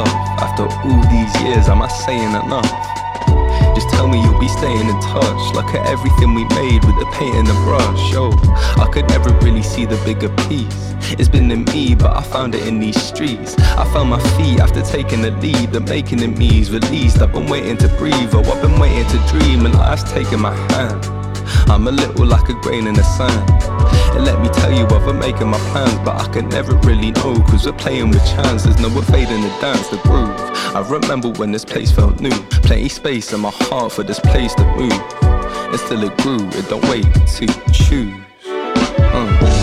love. After all these years, am I saying enough? Just tell me you'll be staying in touch. Look at everything we made with the paint and the brush. Yo, I could never really see the bigger piece. It's been in me, but I found it in these streets. I found my feet after taking the lead. The making of me's released. I've been waiting to breathe, oh, I've been waiting to dream, and life's taking my hand. I'm a little like a grain in the sand. And let me tell you, I've been making my plans, but I can never really know, cause we're playing with chance. There's no evading the dance, the groove. I remember when this place felt new. Plenty space in my heart for this place to move. And still it grew, it don't wait to choose. Uh.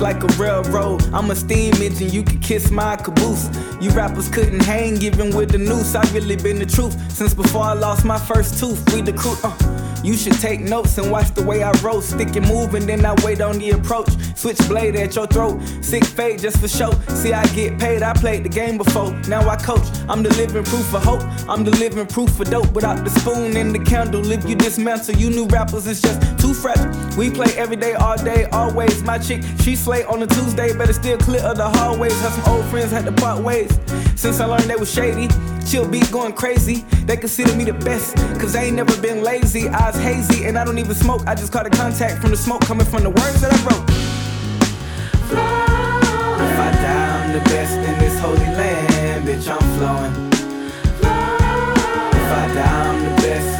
Like a railroad. I'm a steam engine, you can kiss my caboose. You rappers couldn't hang even with the noose. I've really been the truth since before I lost my first tooth. We the crew. Uh. You should take notes and watch the way I roll. Stick and move, and then I wait on the approach. Switchblade at your throat. Sick fade just for show. See, I get paid. I played the game before. Now I coach. I'm the living proof of hope. I'm the living proof of dope. Without the spoon and the candle, if you dismantle, you new rappers is just too fragile. We play every day, all day, always. My chick, she slay on a Tuesday. Better still clear of the hallways. Have some old friends had to part ways. Since I learned they was shady. Chill beat going crazy. They consider me the best, cause I ain't never been lazy. Eyes hazy, and I don't even smoke. I just caught a contact from the smoke coming from the words that I wrote. The best in this holy land, bitch, I'm flowing. If I die, I'm the best.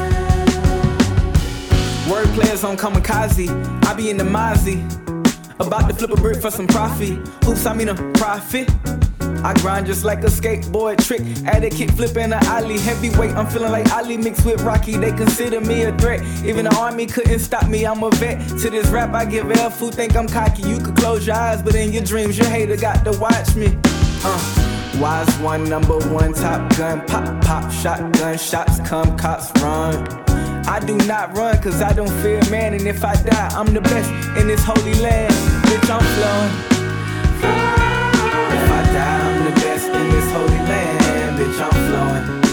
Word players on kamikaze, I be in the Mozzie. About to flip a brick for some profit. Oops, I mean a profit. I grind just like a skateboard trick. Add a kick flip and a ollie. Heavyweight, I'm feeling like Ali mixed with Rocky. They consider me a threat. Even the army couldn't stop me. I'm a vet. To this rap, I give L food. Think I'm cocky. You could close your eyes, but in your dreams, your hater got to watch me. Uh. Wise one, number one, top gun, pop, pop, shotgun, shots come, cops run. I do not run, cause I don't fear man, and if I die, I'm the best in this holy land. Bitch, I'm flowing. Bitch, I'm flowing.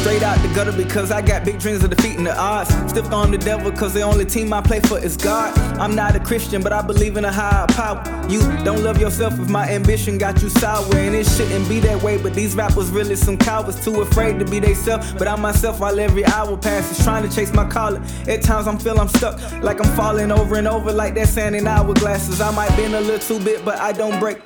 Straight out the gutter because I got big dreams of defeating the odds. Stiff on the devil cause the only team I play for is God. I'm not a Christian, but I believe in a higher power. You don't love yourself if my ambition got you sour. And it shouldn't be that way, but these rappers really some cowards too afraid to be they self. But I myself while every hour passes trying to chase my calling. At times I'm feel I'm stuck, like I'm falling over and over like that sand in hourglasses. I might bend a little too bit, but I don't break.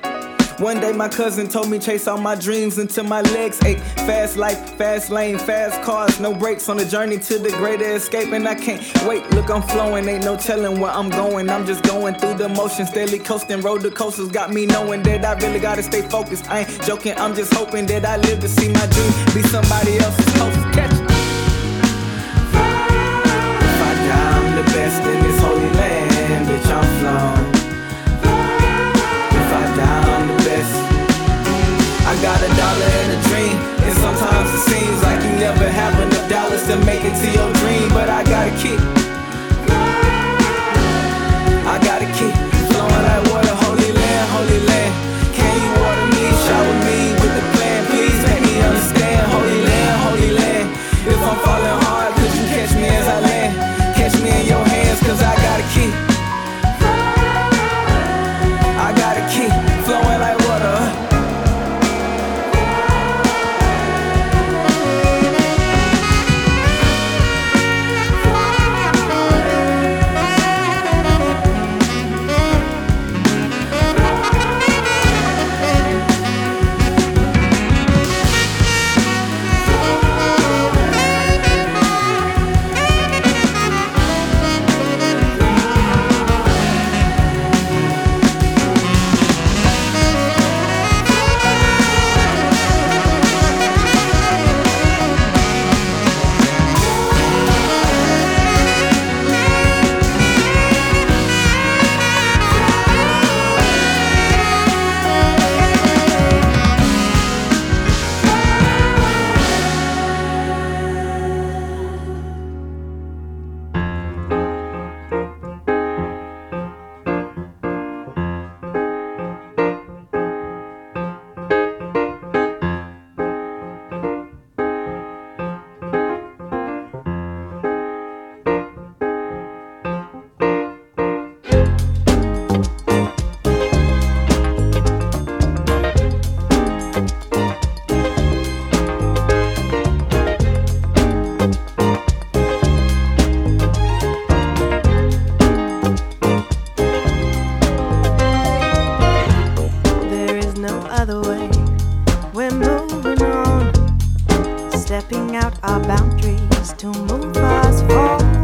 One day my cousin told me chase all my dreams until my legs ache. Fast life, fast lane, fast cars, no brakes on the journey to the greater escape, and I can't wait. Look, I'm flowing, ain't no telling where I'm going. I'm just going through the motions, steadily coasting. Roller coasters got me knowing that I really gotta stay focused. I ain't joking, I'm just hoping that I live to see my dream be somebody else's host. Catch. If I die, I'm the best in this holy land, bitch, I'm flown. Got a dollar and a dream. And sometimes it seems like you never have enough dollars to make it to your dream. But I got a kick. I got stepping out our boundaries to move us forward.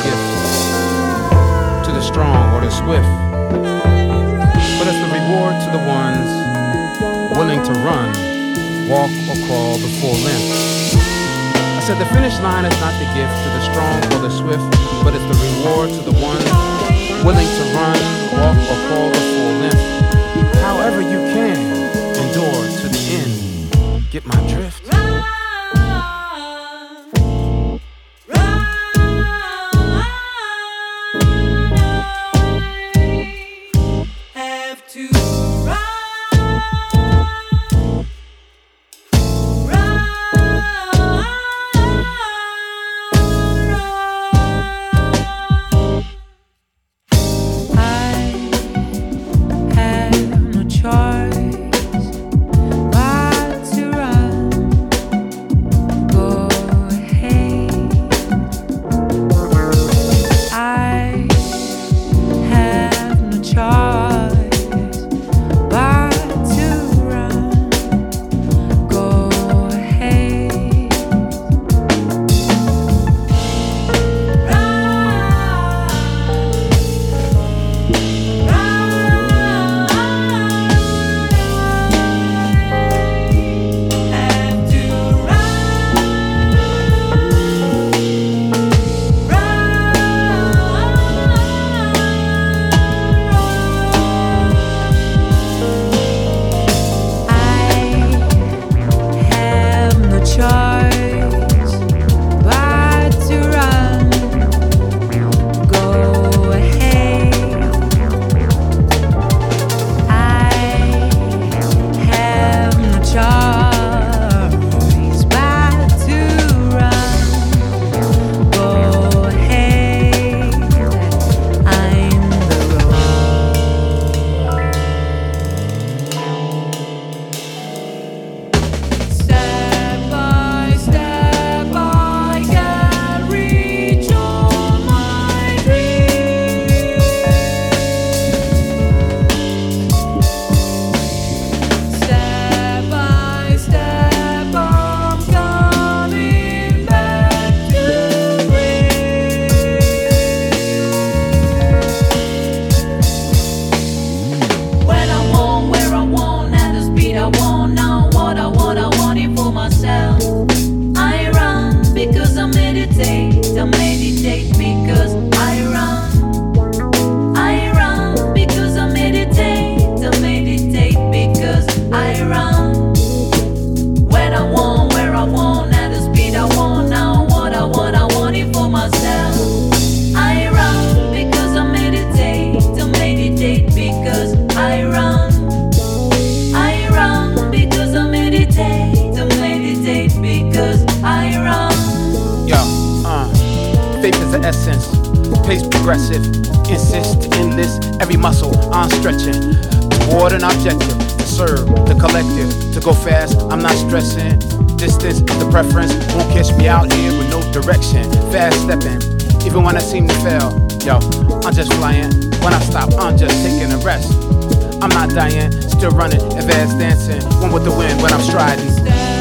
Gift to the strong or the swift, but it's the reward to the ones willing to run, walk, or crawl the full length. I said the finish line is not the gift to the strong or the swift, but it's the reward to the ones willing to run, walk, or crawl the full length. However you can, endure to the end. Get my drift? direction. Distance is the preference. Won't catch me out here with no direction. Fast stepping, even when I seem to fail. Yo, I'm just flying. When I stop, I'm just taking a rest. I'm not dying, still running, advanced dancing. One with the wind when I'm striding.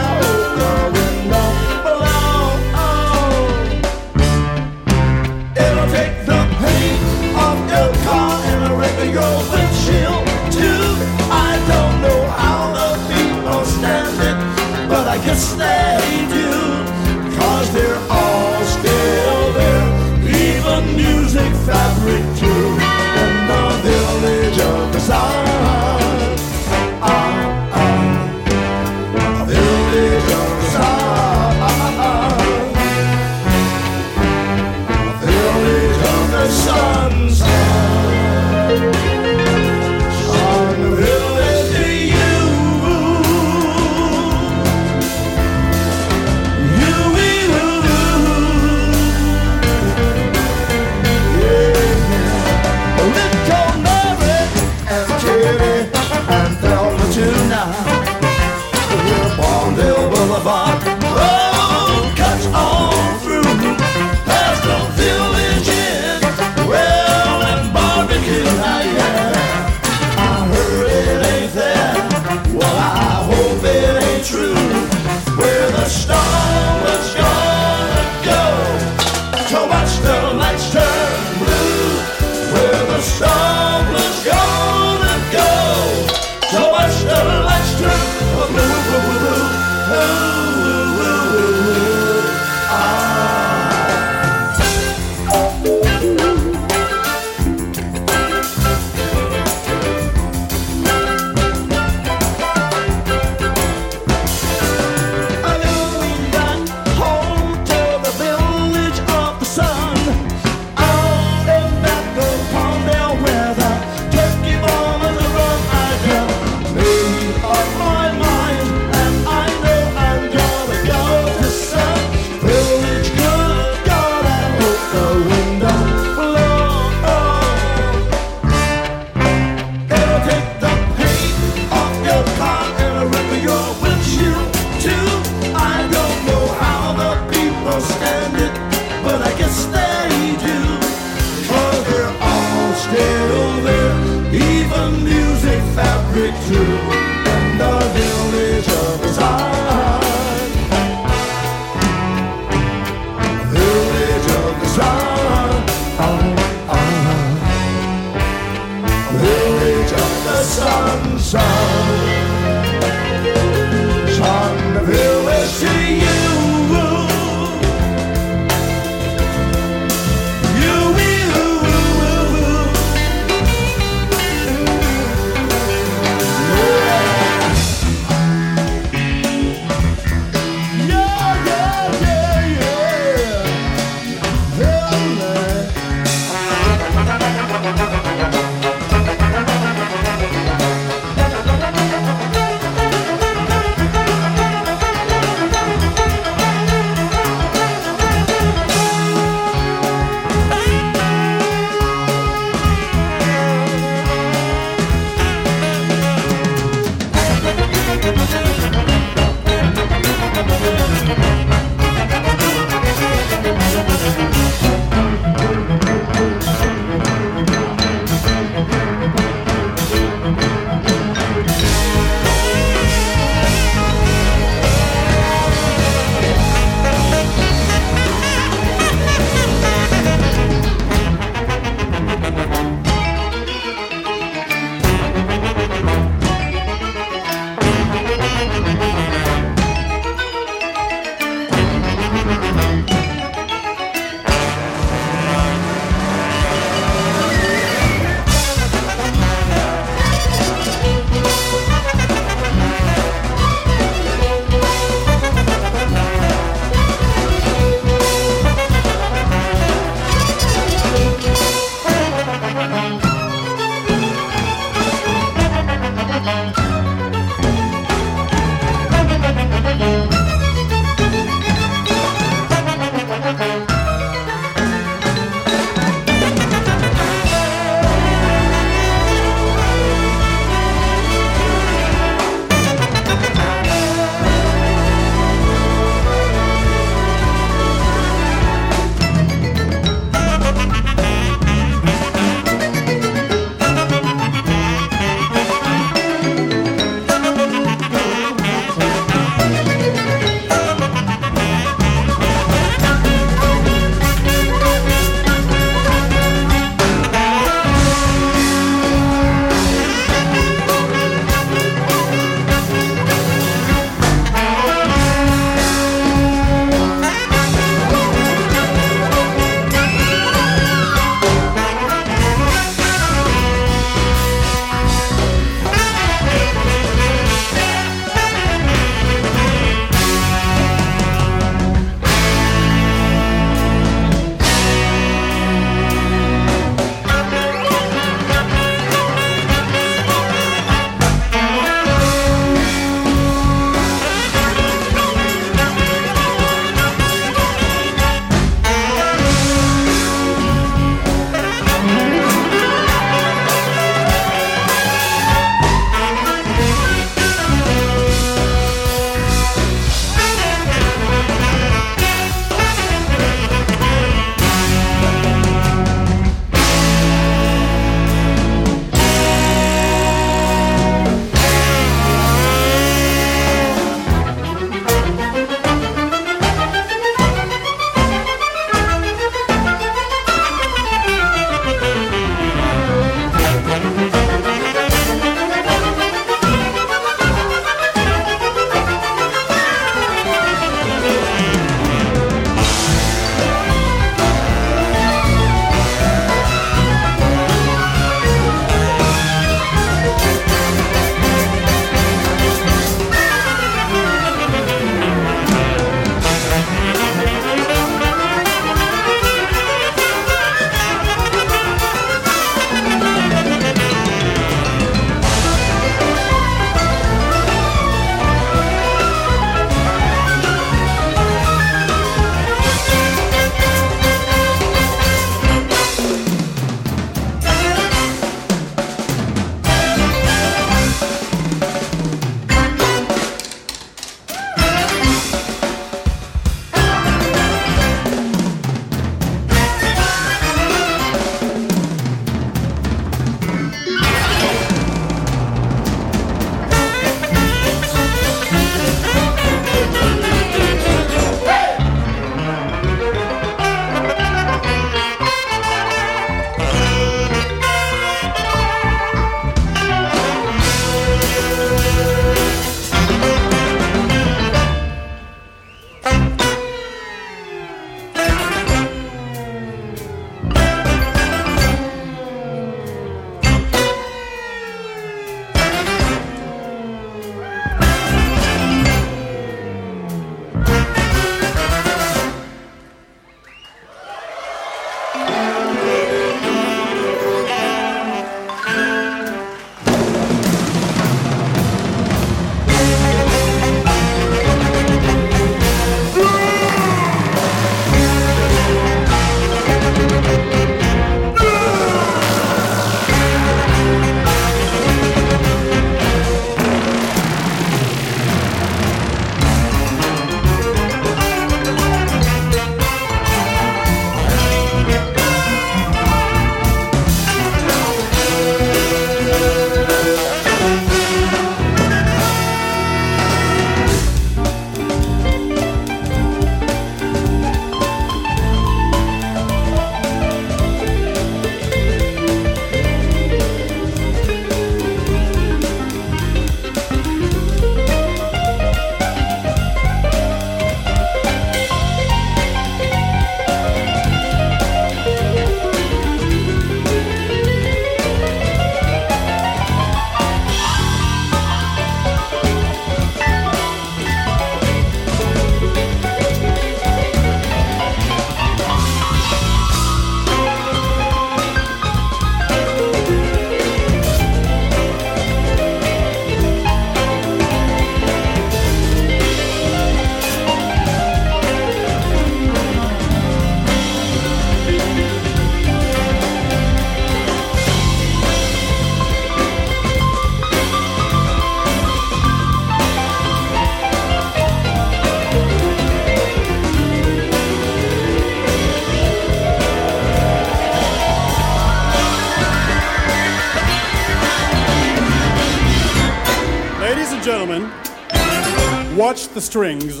the strings.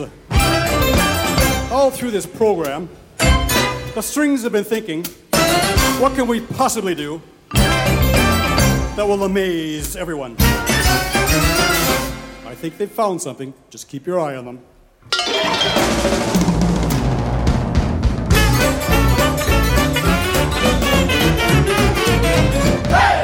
All through this program, the strings have been thinking, what can we possibly do that will amaze everyone? I think they've found something. Just keep your eye on them. Hey!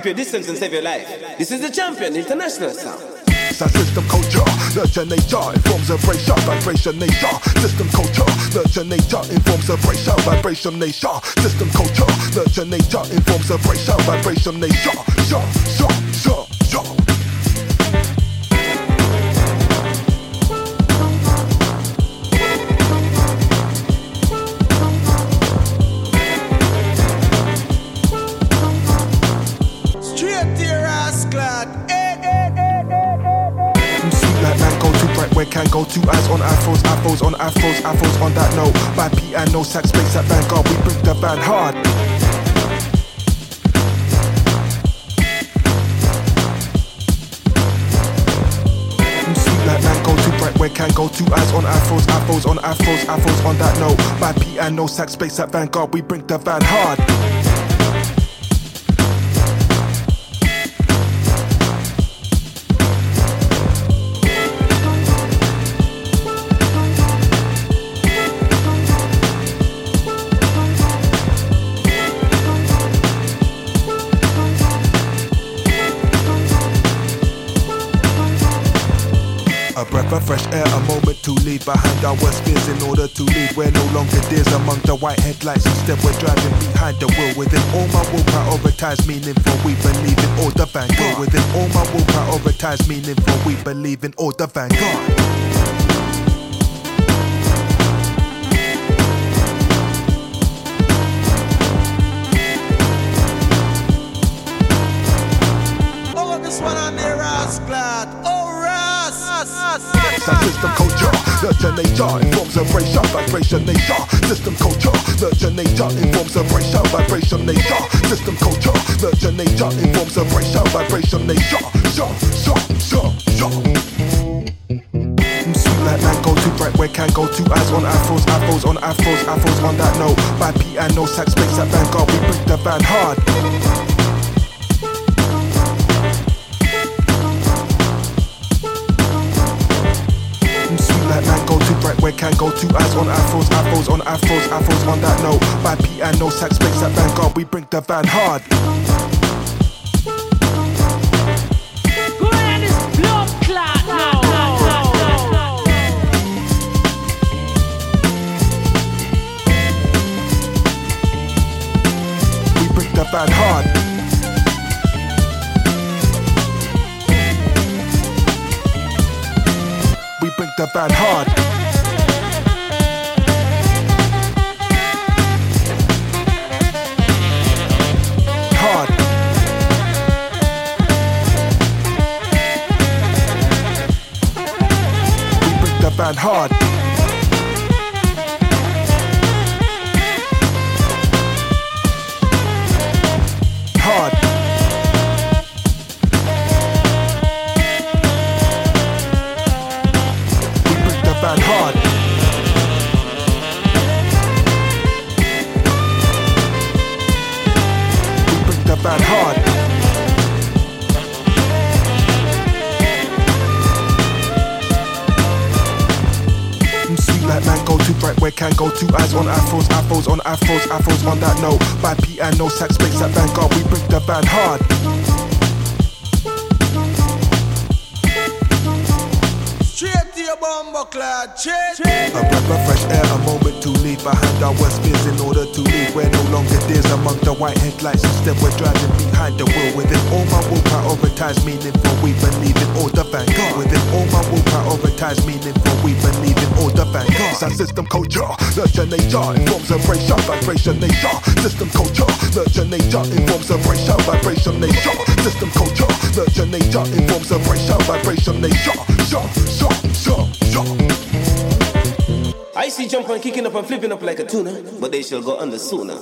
Keep your distance and save your life. This is the champion, international sound. Sound system culture, nurture nature, informs of vibration, nature. System culture, nurture nature, informs of vibration, nature. System culture, nurture nature, informs vibration, vibration nature. Sure, sure, sure, go. Two eyes on afros, afros on afros, afros on that note. By piano, sax, space at Vanguard, we bring the band hard. Like mango, too bright where can go. Two eyes on afros, afros on afros, afros on that note. By piano, sax, space at Vanguard, we bring the van hard. Of fresh air, a moment to leave behind our worst fears in order to lead. We're no longer deers among the white headlights. Instead, we're driving behind the wheel. Within all my will, prioritize meaningful. We believe in all the vanguard. Within all my will, prioritize meaningful. We believe in all the vanguard. Nurture nature, informs of vibration, vibration nature. System culture, nurture nature, informs of vibration, vibration nature. System culture, nurture nature, informs of vibration, vibration nature. Sure, sure, sure, sure. Like mango, too bright where can go. Two eyes on afros, afros on afros, afros on that note. By piano, sax, space at Vanguard, we bring the van hard. Where can go. Two eyes on afros, afros on afros, afros on that note. By piano, sax, space at Vanguard, we bring the van hard. We bring the van hard. We bring the hard. Hard. Can go. Two eyes on afros, afros on afros, afros on that note. By piano, sax, space at Vanguard, we bring the van hard. Straight to your bumbo clad. A breath of fresh air, a moment to leave behind our fears in order to deers among the white headlights. Instead, we're driving behind the wheel. Within all my will, prioritize meaningful. We believe in all the vanguard. Within all my will, prioritize meaningful. We believe in all the vanguard. Sound system culture, nurture nature, informs of vibration, vibration nature. System culture, nurture nature, informs of vibration, vibration nature. System culture, nurture nature, informs of vibration, vibration nature. Sure, sure, sure, sure. I see jump kicking up and flipping up like a tuna, but they shall go under sooner.